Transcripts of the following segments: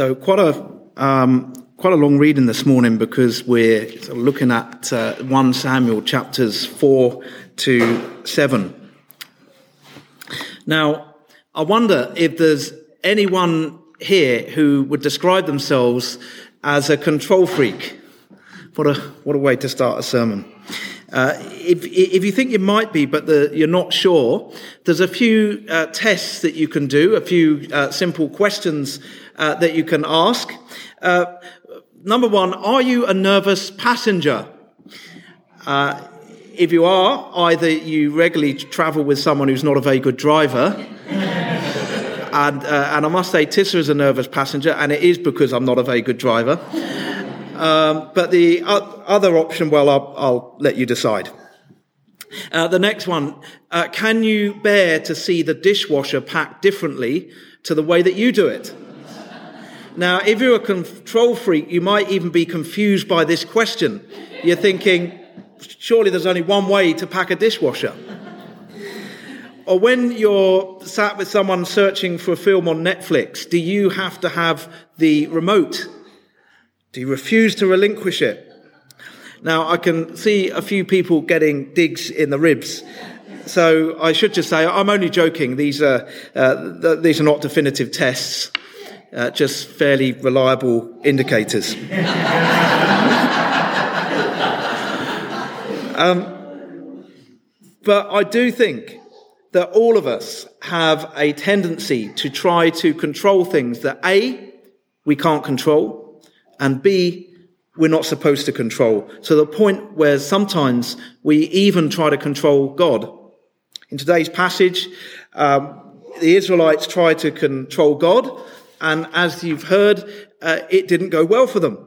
So quite a um, quite a long reading this morning because we're looking at uh, one Samuel chapters four to seven. Now, I wonder if there's anyone here who would describe themselves as a control freak. What a what a way to start a sermon. Uh, if, if you think you might be, but the, you're not sure, there's a few uh, tests that you can do, a few uh, simple questions uh, that you can ask. Uh, number one, are you a nervous passenger? If you are, either you regularly travel with someone who's not a very good driver. and, and I must say, Tissa is a nervous passenger, and it is because I'm not a very good driver. Um, but the other option, well, I'll, I'll let you decide. Uh, the next one, uh, can you bear to see the dishwasher packed differently to the way that you do it? Now, if you're a control freak, you might even be confused by this question. You're thinking, surely there's only one way to pack a dishwasher. or when you're sat with someone searching for a film on Netflix, do you have to have the remote do you refuse to relinquish it? Now, I can see a few people getting digs in the ribs. So I should just say, I'm only joking. These are, uh, these are not definitive tests, uh, just fairly reliable indicators. um, but I do think that all of us have a tendency to try to control things that A, we can't control, and B, we're not supposed to control. To the point where sometimes we even try to control God. In today's passage, um, the Israelites tried to control God, and as you've heard, uh, it didn't go well for them.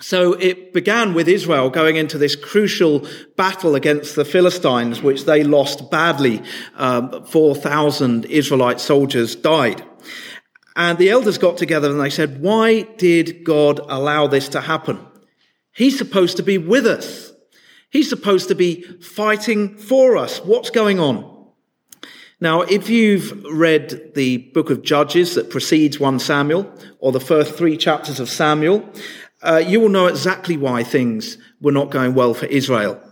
So it began with Israel going into this crucial battle against the Philistines, which they lost badly. Um, 4,000 Israelite soldiers died. And the elders got together and they said, why did God allow this to happen? He's supposed to be with us. He's supposed to be fighting for us. What's going on? Now, if you've read the book of Judges that precedes 1 Samuel, or the first three chapters of Samuel, uh, you will know exactly why things were not going well for Israel.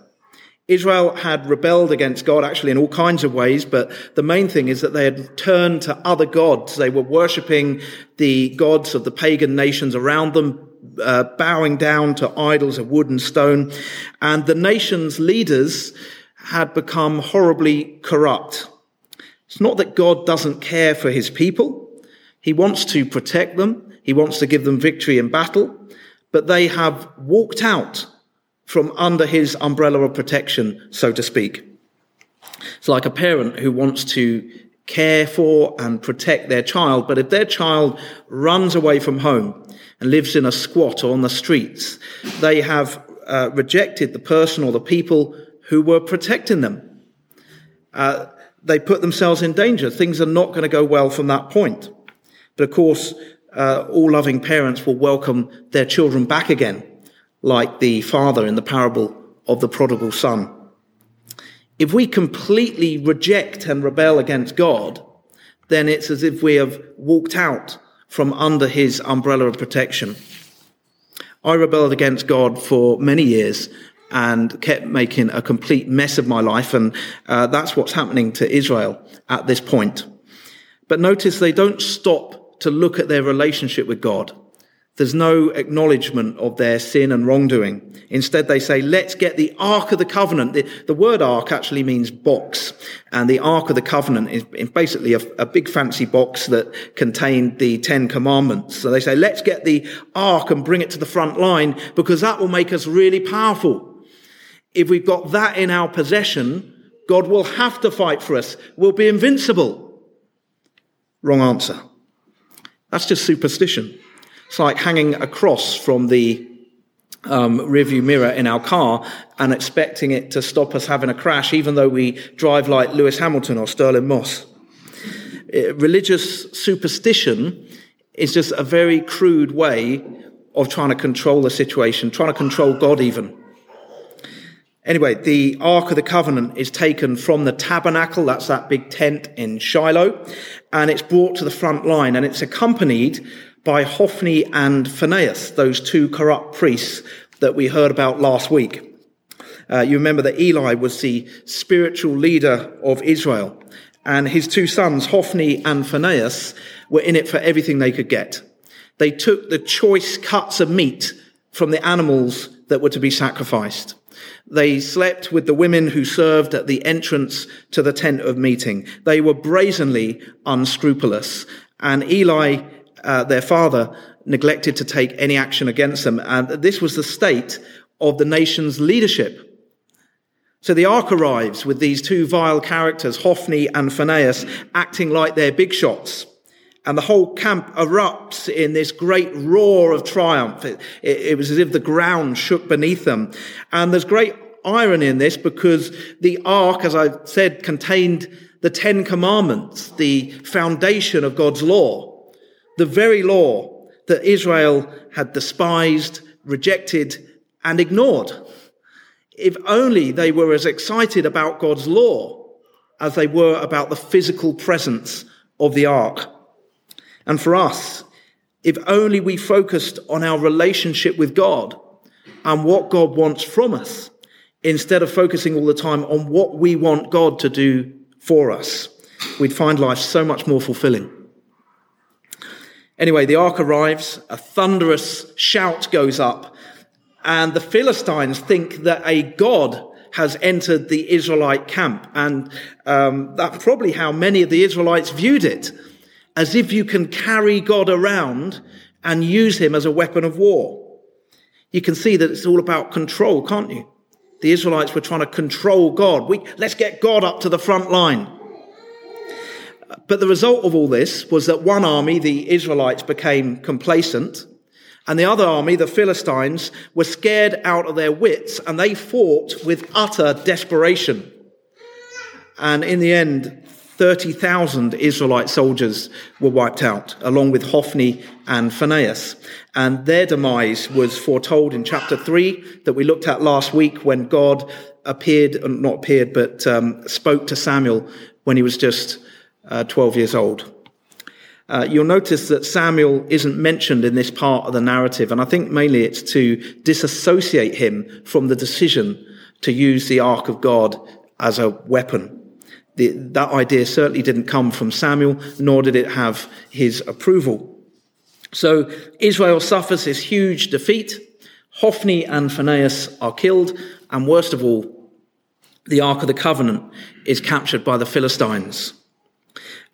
Israel had rebelled against God actually in all kinds of ways, but the main thing is that they had turned to other gods. They were worshipping the gods of the pagan nations around them, uh, bowing down to idols of wood and stone. And the nation's leaders had become horribly corrupt. It's not that God doesn't care for his people. He wants to protect them. He wants to give them victory in battle, but they have walked out from under his umbrella of protection, so to speak. It's like a parent who wants to care for and protect their child, but if their child runs away from home and lives in a squat or on the streets, they have uh, rejected the person or the people who were protecting them. Uh, they put themselves in danger. Things are not going to go well from that point. But of course, uh, all loving parents will welcome their children back again like the father in the parable of the prodigal son. If we completely reject and rebel against God, then it's as if we have walked out from under his umbrella of protection. I rebelled against God for many years and kept making a complete mess of my life. And uh, that's what's happening to Israel at this point. But notice they don't stop to look at their relationship with God. There's no acknowledgement of their sin and wrongdoing. Instead, they say, let's get the Ark of the Covenant. The, the word Ark actually means box. And the Ark of the Covenant is, basically a, a, big fancy box that contained the Ten Commandments. So they say, let's get the Ark and bring it to the front line because that will make us really powerful. If we've got that in our possession, God will have to fight for us. We'll be invincible. Wrong answer. That's just superstition. It's like hanging a cross from the um, rearview mirror in our car and expecting it to stop us having a crash, even though we drive like Lewis Hamilton or Stirling Moss. It, uh, religious superstition is just a very crude way of trying to control the situation, trying to control God even. Anyway, the Ark of the Covenant is taken from the tabernacle, that's that big tent in Shiloh, and it's brought to the front line, and it's accompanied by Hophni and Phinehas, those two corrupt priests that we heard about last week. Uh, you remember that Eli was the spiritual leader of Israel, and his two sons, Hophni and Phinehas, were in it for everything they could get. They took the choice cuts of meat from the animals that were to be sacrificed. They slept with the women who served at the entrance to the tent of meeting. They were brazenly unscrupulous. And Eli, uh, their father, neglected to take any action against them. And this was the state of the nation's leadership. So the ark arrives with these two vile characters, Hophni and Phinehas, acting like they're big shots. And the whole camp erupts in this great roar of triumph. It, it, it, was as if the ground shook beneath them. And there's great irony in this because the ark, as I said, contained the Ten Commandments, the foundation of God's law, the very law that Israel had despised, rejected, and ignored. If only they were as excited about God's law as they were about the physical presence of the ark. And for us, if only we focused on our relationship with God and what God wants from us, instead of focusing all the time on what we want God to do for us, we'd find life so much more fulfilling. Anyway, the ark arrives, a thunderous shout goes up, and the Philistines think that a god has entered the Israelite camp. And um, that's probably how many of the Israelites viewed it as if you can carry God around and use him as a weapon of war. You can see that it's all about control, can't you? The Israelites were trying to control God. We, let's get God up to the front line. But the result of all this was that one army, the Israelites, became complacent, and the other army, the Philistines, were scared out of their wits, and they fought with utter desperation. And in the end, 30,000 Israelite soldiers were wiped out, along with Hophni and Phinehas. And their demise was foretold in chapter 3 that we looked at last week when God appeared, not appeared, but um, spoke to Samuel when he was just uh, 12 years old. Uh, you'll notice that Samuel isn't mentioned in this part of the narrative, and I think mainly it's to disassociate him from the decision to use the ark of God as a weapon. The, that idea certainly didn't come from Samuel, nor did it have his approval. So Israel suffers this huge defeat. Hophni and Phinehas are killed, and worst of all, the Ark of the Covenant is captured by the Philistines.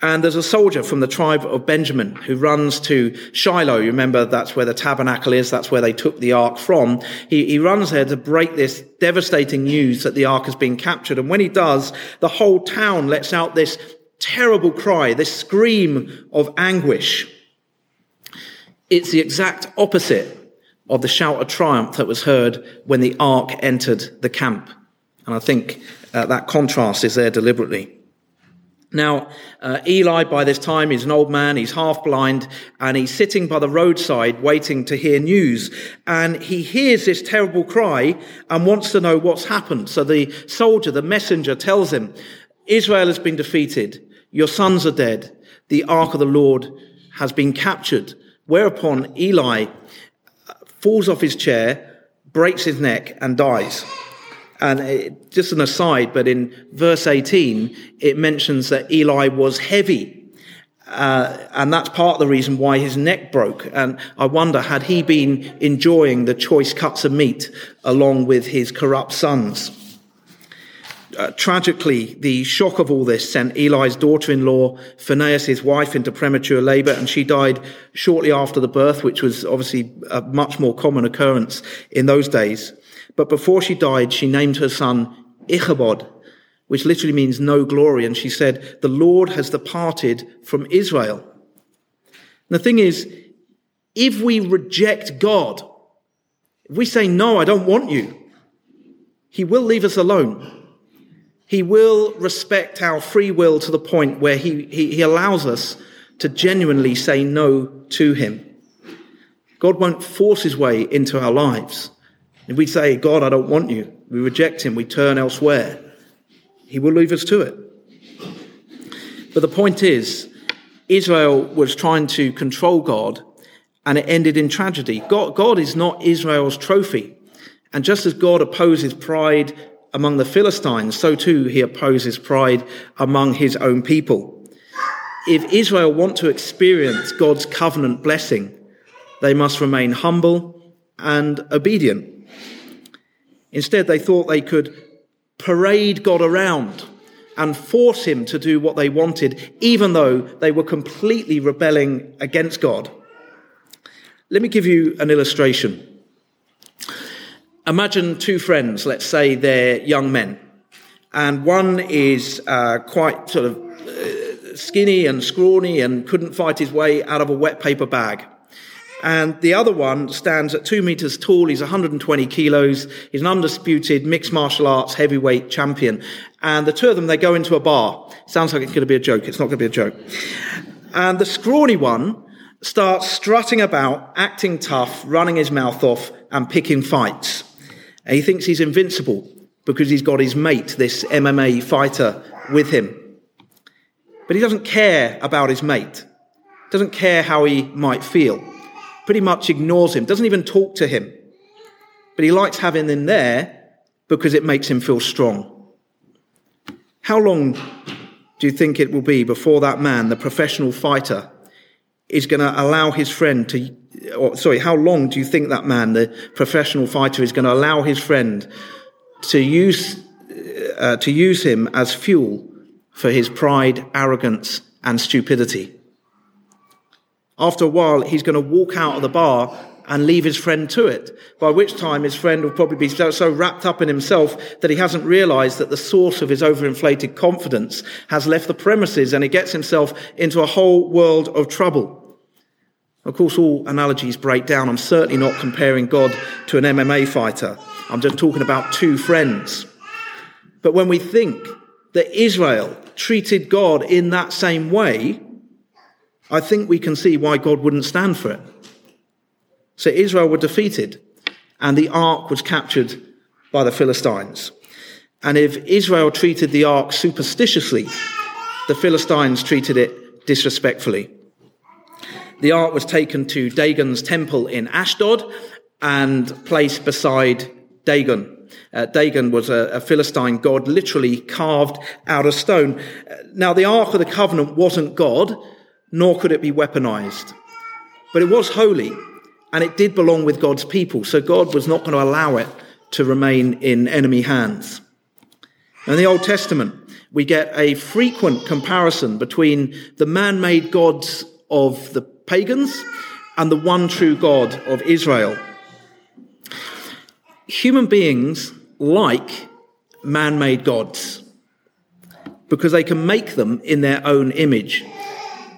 And there's a soldier from the tribe of Benjamin who runs to Shiloh. You remember that's where the tabernacle is. That's where they took the ark from. He, he runs there to break this devastating news that the ark has been captured. And when he does, the whole town lets out this terrible cry, this scream of anguish. It's the exact opposite of the shout of triumph that was heard when the ark entered the camp. And I think uh, that contrast is there deliberately. Now, uh, Eli, by this time, is an old man, he's half blind, and he's sitting by the roadside waiting to hear news. And he hears this terrible cry and wants to know what's happened. So the soldier, the messenger, tells him, Israel has been defeated. Your sons are dead. The ark of the Lord has been captured. Whereupon Eli falls off his chair, breaks his neck, and dies. And it, just an aside, but in verse 18, it mentions that Eli was heavy. Uh, and that's part of the reason why his neck broke. And I wonder, had he been enjoying the choice cuts of meat along with his corrupt sons? Uh, tragically, the shock of all this sent Eli's daughter-in-law, Phinehas, his wife, into premature labor, and she died shortly after the birth, which was obviously a much more common occurrence in those days. But before she died, she named her son Ichabod, which literally means no glory. And she said, the Lord has departed from Israel. And the thing is, if we reject God, if we say, no, I don't want you, he will leave us alone. He will respect our free will to the point where he, he, he allows us to genuinely say no to him. God won't force his way into our lives. If we say, God, I don't want you, we reject him, we turn elsewhere, he will leave us to it. But the point is, Israel was trying to control God and it ended in tragedy. God, God is not Israel's trophy. And just as God opposes pride among the Philistines, so too he opposes pride among his own people. If Israel want to experience God's covenant blessing, they must remain humble and obedient. Instead, they thought they could parade God around and force him to do what they wanted, even though they were completely rebelling against God. Let me give you an illustration. Imagine two friends, let's say they're young men, and one is uh, quite sort of uh, skinny and scrawny and couldn't fight his way out of a wet paper bag. And the other one stands at two meters tall. He's 120 kilos. He's an undisputed mixed martial arts heavyweight champion. And the two of them, they go into a bar. Sounds like it's going to be a joke. It's not going to be a joke. And the scrawny one starts strutting about, acting tough, running his mouth off and picking fights. And he thinks he's invincible because he's got his mate, this MMA fighter, with him. But he doesn't care about his mate, doesn't care how he might feel, pretty much ignores him, doesn't even talk to him. But he likes having him there because it makes him feel strong. How long do you think it will be before that man, the professional fighter, is going to allow his friend to or, sorry, how long do you think that man, the professional fighter, is going to allow his friend to use, uh, to use him as fuel for his pride, arrogance, and stupidity? After a while, he's going to walk out of the bar and leave his friend to it, by which time his friend will probably be so, so, wrapped up in himself that he hasn't realized that the source of his overinflated confidence has left the premises and he gets himself into a whole world of trouble. Of course, all analogies break down. I'm certainly not comparing God to an MMA fighter. I'm just talking about two friends. But when we think that Israel treated God in that same way, I think we can see why God wouldn't stand for it. So Israel were defeated, and the ark was captured by the Philistines. And if Israel treated the ark superstitiously, the Philistines treated it disrespectfully. The ark was taken to Dagon's temple in Ashdod and placed beside Dagon. Uh, Dagon was a, a, Philistine god, literally carved out of stone. Now, the Ark of the Covenant wasn't God, nor could it be weaponized. But it was holy, and it did belong with God's people, so God was not going to allow it to remain in enemy hands. In the Old Testament, we get a frequent comparison between the man made gods of the pagans and the one true God of Israel. Human beings like man made gods because they can make them in their own image.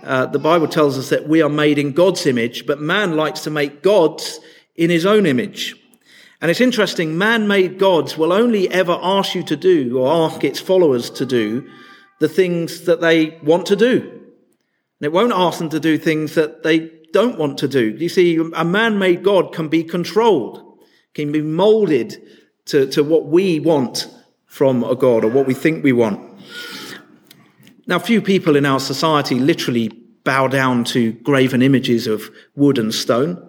Uh, the Bible tells us that we are made in God's image, but man likes to make gods in his own image. And it's interesting, man made gods will only ever ask you to do or ask its followers to do the things that they want to do. And it won't ask them to do things that they don't want to do. You see, a man-made God can be controlled, can be molded to, to what we want from a God or what we think we want. Now, few people in our society literally bow down to graven images of wood and stone,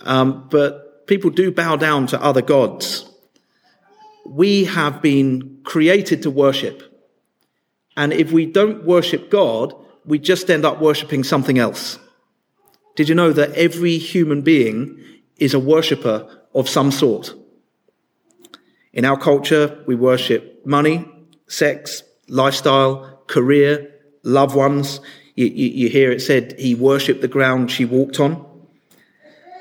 um, but people do bow down to other gods. We have been created to worship. And if we don't worship God, we just end up worshipping something else. Did you know that every human being is a worshipper of some sort? In our culture, we worship money, sex, lifestyle, career, loved ones. You, you, you hear it said, he worshipped the ground she walked on.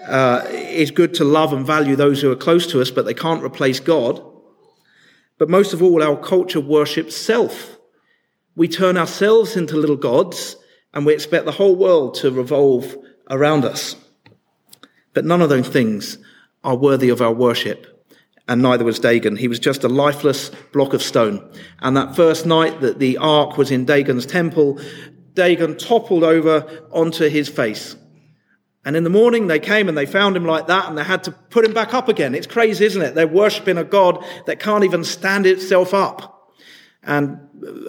Uh, it's good to love and value those who are close to us, but they can't replace God. But most of all, our culture worships self. We turn ourselves into little gods and we expect the whole world to revolve around us. But none of those things are worthy of our worship. And neither was Dagon. He was just a lifeless block of stone. And that first night that the ark was in Dagon's temple, Dagon toppled over onto his face. And in the morning they came and they found him like that and they had to put him back up again. It's crazy, isn't it? They're worshipping a God that can't even stand itself up. And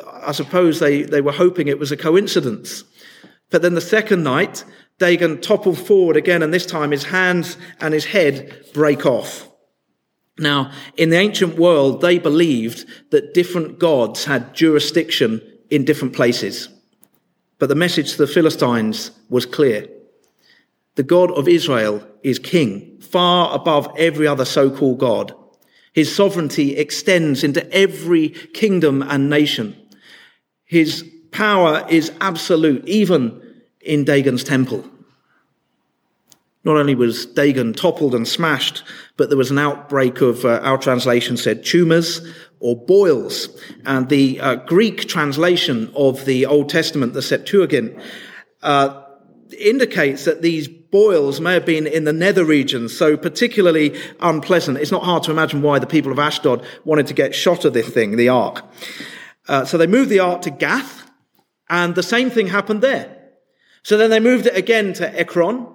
I suppose they, they were hoping it was a coincidence. But then the second night, Dagon toppled forward again, and this time his hands and his head break off. Now, in the ancient world, they believed that different gods had jurisdiction in different places. But the message to the Philistines was clear. The God of Israel is king, far above every other so-called God. His sovereignty extends into every kingdom and nation. His power is absolute, even in Dagon's temple. Not only was Dagon toppled and smashed, but there was an outbreak of, uh, our translation said, tumors or boils. And the uh, Greek translation of the Old Testament, the Septuagint, uh, indicates that these boils may have been in the nether regions, so particularly unpleasant. It's not hard to imagine why the people of Ashdod wanted to get shot of this thing, the ark. Uh, so they moved the ark to Gath, and the same thing happened there. So then they moved it again to Ekron,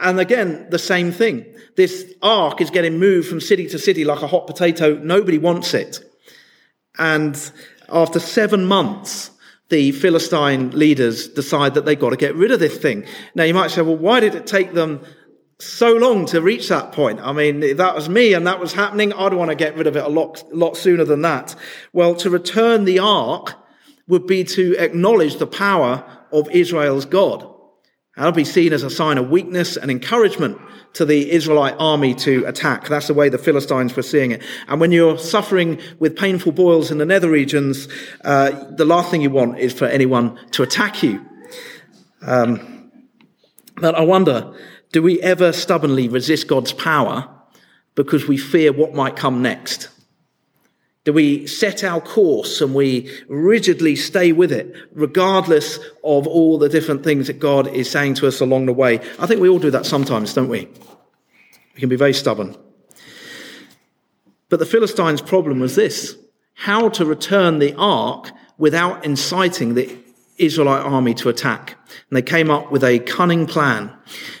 and again, the same thing. This ark is getting moved from city to city like a hot potato. Nobody wants it. And after seven months, the Philistine leaders decide that they've got to get rid of this thing. Now you might say, well, why did it take them so long to reach that point? I mean, if that was me and that was happening, I'd want to get rid of it a lot, lot sooner than that. Well, to return the ark would be to acknowledge the power of Israel's God. That'll be seen as a sign of weakness and encouragement to the Israelite army to attack. That's the way the Philistines were seeing it. And when you're suffering with painful boils in the nether regions, uh, the last thing you want is for anyone to attack you. Um, but I wonder, do we ever stubbornly resist God's power because we fear what might come next? Do we set our course and we rigidly stay with it, regardless of all the different things that God is saying to us along the way? I think we all do that sometimes, don't we? We can be very stubborn. But the Philistines' problem was this how to return the ark without inciting the Israelite army to attack. And they came up with a cunning plan.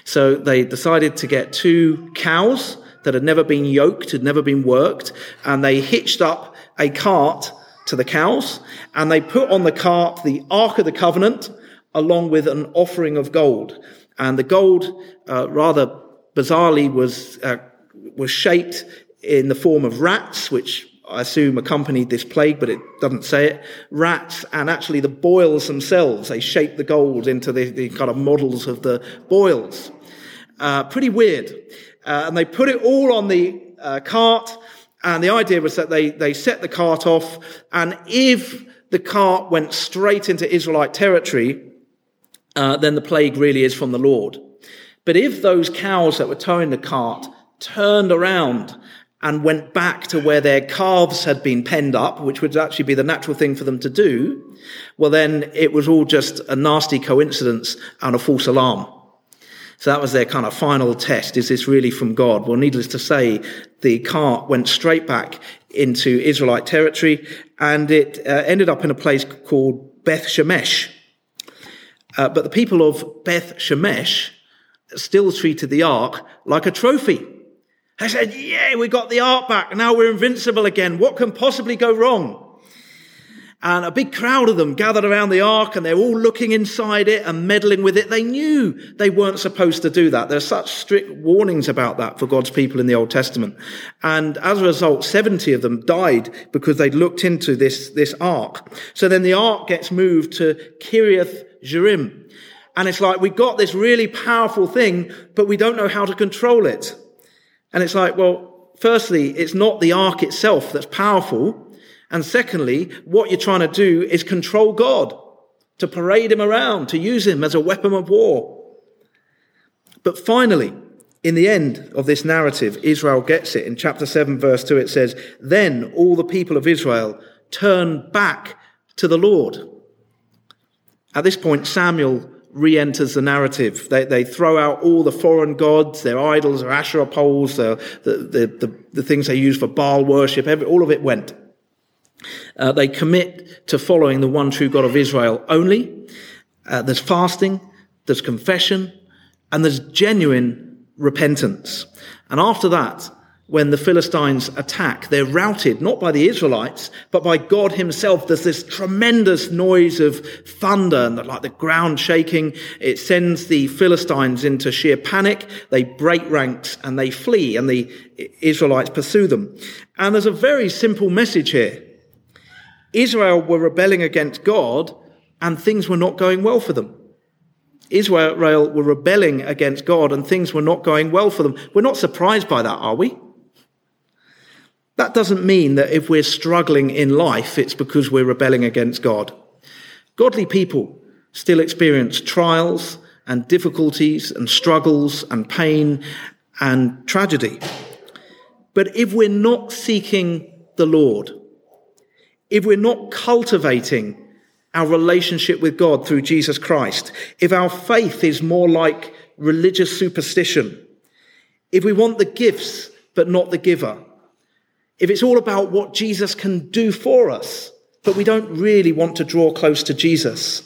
So they decided to get two cows that had never been yoked, had never been worked, and they hitched up a cart to the cows, and they put on the cart the Ark of the Covenant along with an offering of gold. And the gold, uh, rather bizarrely, was, uh, was shaped in the form of rats, which I assume accompanied this plague, but it doesn't say it. Rats and actually the boils themselves, they shaped the gold into the, the kind of models of the boils. Uh, pretty weird. Uh, and they put it all on the uh, cart and the idea was that they, they set the cart off, and if the cart went straight into Israelite territory, uh, then the plague really is from the Lord. But if those cows that were towing the cart turned around and went back to where their calves had been penned up, which would actually be the natural thing for them to do, well, then it was all just a nasty coincidence and a false alarm. So that was their kind of final test. Is this really from God? Well, needless to say, the cart went straight back into Israelite territory and it uh, ended up in a place called Beth Shemesh. Uh, but the people of Beth Shemesh still treated the ark like a trophy. They said, yeah, we got the ark back. Now we're invincible again. What can possibly go wrong? And a big crowd of them gathered around the ark and they're all looking inside it and meddling with it. They knew they weren't supposed to do that. There's such strict warnings about that for God's people in the Old Testament. And as a result, 70 of them died because they'd looked into this, this ark. So then the ark gets moved to Kiriath Jearim. And it's like, we got this really powerful thing, but we don't know how to control it. And it's like, well, firstly, it's not the ark itself that's powerful. And secondly, what you're trying to do is control God, to parade him around, to use him as a weapon of war. But finally, in the end of this narrative, Israel gets it. In chapter 7, verse 2, it says, Then all the people of Israel turn back to the Lord. At this point, Samuel re enters the narrative. They, they throw out all the foreign gods, their idols, their Asherah poles, the, the, the, the, things they use for Baal worship, every, all of it went. Uh, they commit to following the one true God of Israel only. Uh, there's fasting, there's confession, and there's genuine repentance. And after that, when the Philistines attack. They're routed not by the Israelites, but by God himself. There's this tremendous noise of thunder and like the ground shaking. It sends the Philistines into sheer panic. They break ranks and they flee and the Israelites pursue them. And there's a very simple message here. Israel were rebelling against God and things were not going well for them. Israel were rebelling against God and things were not going well for them. We're not surprised by that, are we? That doesn't mean that if we're struggling in life, it's because we're rebelling against God. Godly people still experience trials and difficulties and struggles and pain and tragedy. But if we're not seeking the Lord, if we're not cultivating our relationship with God through Jesus Christ, if our faith is more like religious superstition, if we want the gifts but not the giver, if it's all about what Jesus can do for us, but we don't really want to draw close to Jesus,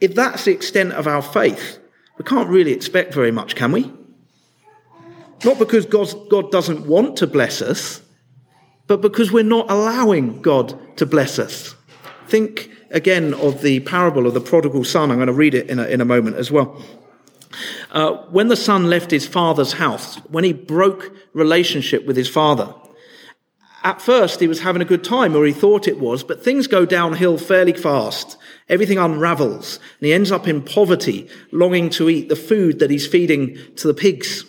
if that's the extent of our faith, we can't really expect very much, can we? Not because God doesn't want to bless us, but because we're not allowing God to bless us. Think again of the parable of the prodigal son. I'm going to read it in a, in a moment as well. Uh, when the son left his father's house, when he broke relationship with his father, at first he was having a good time, or he thought it was, but things go downhill fairly fast. Everything unravels, and he ends up in poverty, longing to eat the food that he's feeding to the pigs.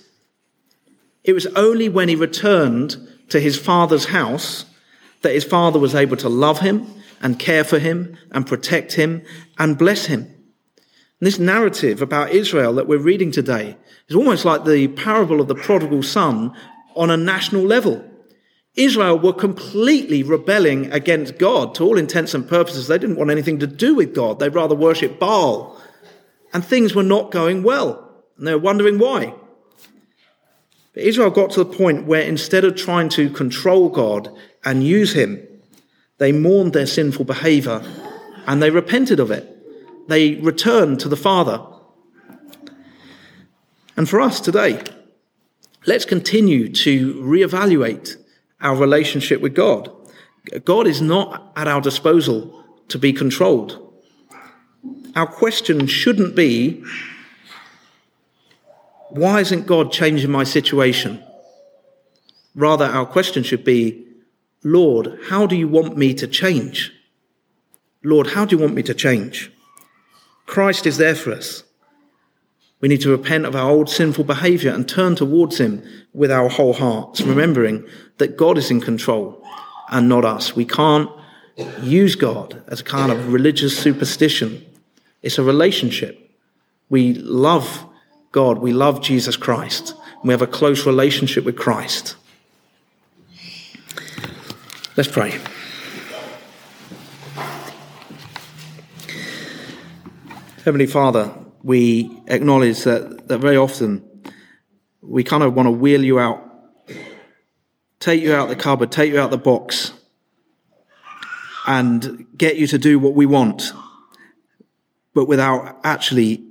It was only when he returned to his father's house that his father was able to love him and care for him and protect him and bless him. And this narrative about Israel that we're reading today is almost like the parable of the prodigal son on a national level. Israel were completely rebelling against God. To all intents and purposes, they didn't want anything to do with God. They'd rather worship Baal. And things were not going well. And they were wondering why. Israel got to the point where instead of trying to control God and use him, they mourned their sinful behavior and they repented of it. They returned to the Father. And for us today, let's continue to reevaluate our relationship with God. God is not at our disposal to be controlled. Our question shouldn't be, why isn't God changing my situation? Rather, our question should be, Lord, how do you want me to change? Lord, how do you want me to change? Christ is there for us. We need to repent of our old sinful behavior and turn towards Him with our whole hearts, remembering that God is in control and not us. We can't use God as a kind of religious superstition. It's a relationship. We love God. We love Jesus Christ. We have a close relationship with Christ. Let's pray. Heavenly Father, we acknowledge that, that very often we kind of want to wheel you out, take you out the cupboard, take you out the box, and get you to do what we want, but without actually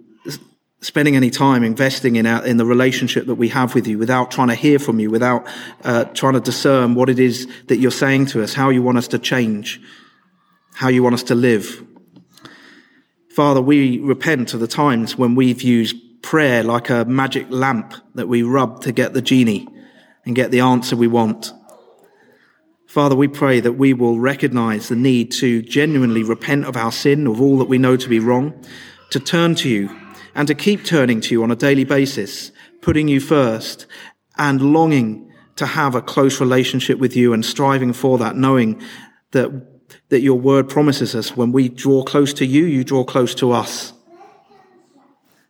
spending any time investing in our, in the relationship that we have with you, without trying to hear from you, without uh, trying to discern what it is that you're saying to us, how you want us to change, how you want us to live. Father, we repent of the times when we've used prayer like a magic lamp that we rub to get the genie and get the answer we want. Father, we pray that we will recognize the need to genuinely repent of our sin, of all that we know to be wrong, to turn to you and to keep turning to you on a daily basis, putting you first and longing to have a close relationship with you and striving for that, knowing that that your word promises us when we draw close to you, you draw close to us.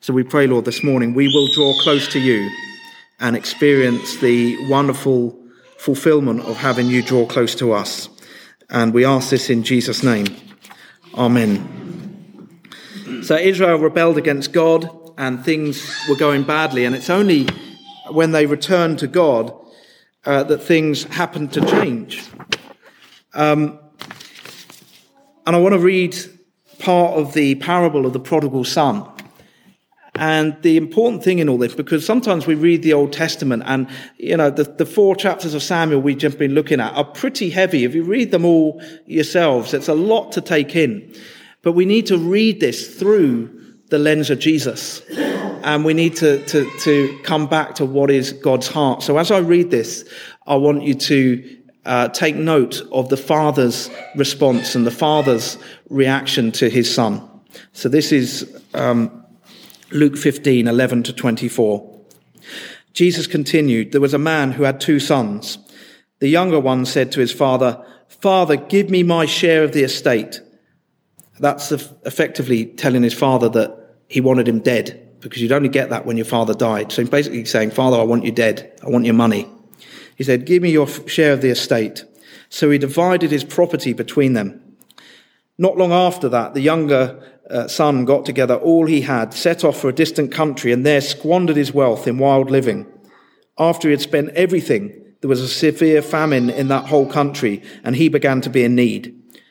So we pray, Lord, this morning we will draw close to you and experience the wonderful fulfillment of having you draw close to us. And we ask this in Jesus' name. Amen. So Israel rebelled against God and things were going badly. And it's only when they returned to God uh, that things happened to change. Um, and I want to read part of the parable of the prodigal son. And the important thing in all this, because sometimes we read the Old Testament and, you know, the, the four chapters of Samuel we've just been looking at are pretty heavy. If you read them all yourselves, it's a lot to take in. But we need to read this through the lens of Jesus. And we need to, to, to come back to what is God's heart. So as I read this, I want you to uh, take note of the Father's response and the Father's reaction to his Son. So this is um, Luke 15, 11 to 24. Jesus continued, There was a man who had two sons. The younger one said to his father, Father, give me my share of the estate. That's effectively telling his father that he wanted him dead because you'd only get that when your father died. So he's basically saying, Father, I want you dead. I want your money. He said, Give me your share of the estate. So he divided his property between them. Not long after that, the younger uh, son got together all he had, set off for a distant country, and there squandered his wealth in wild living. After he had spent everything, there was a severe famine in that whole country, and he began to be in need.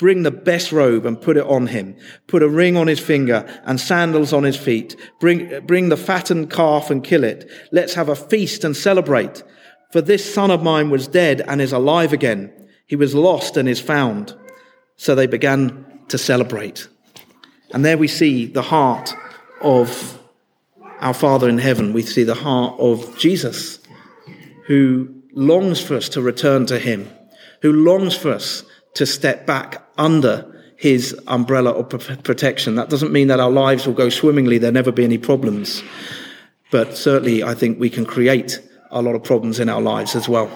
Bring the best robe and put it on him. Put a ring on his finger and sandals on his feet. Bring, bring the fattened calf and kill it. Let's have a feast and celebrate. For this son of mine was dead and is alive again. He was lost and is found. So they began to celebrate. And there we see the heart of our Father in heaven. We see the heart of Jesus, who longs for us to return to him, who longs for us to step back under his umbrella of protection. That doesn't mean that our lives will go swimmingly, there'll never be any problems. But certainly, I think we can create a lot of problems in our lives as well.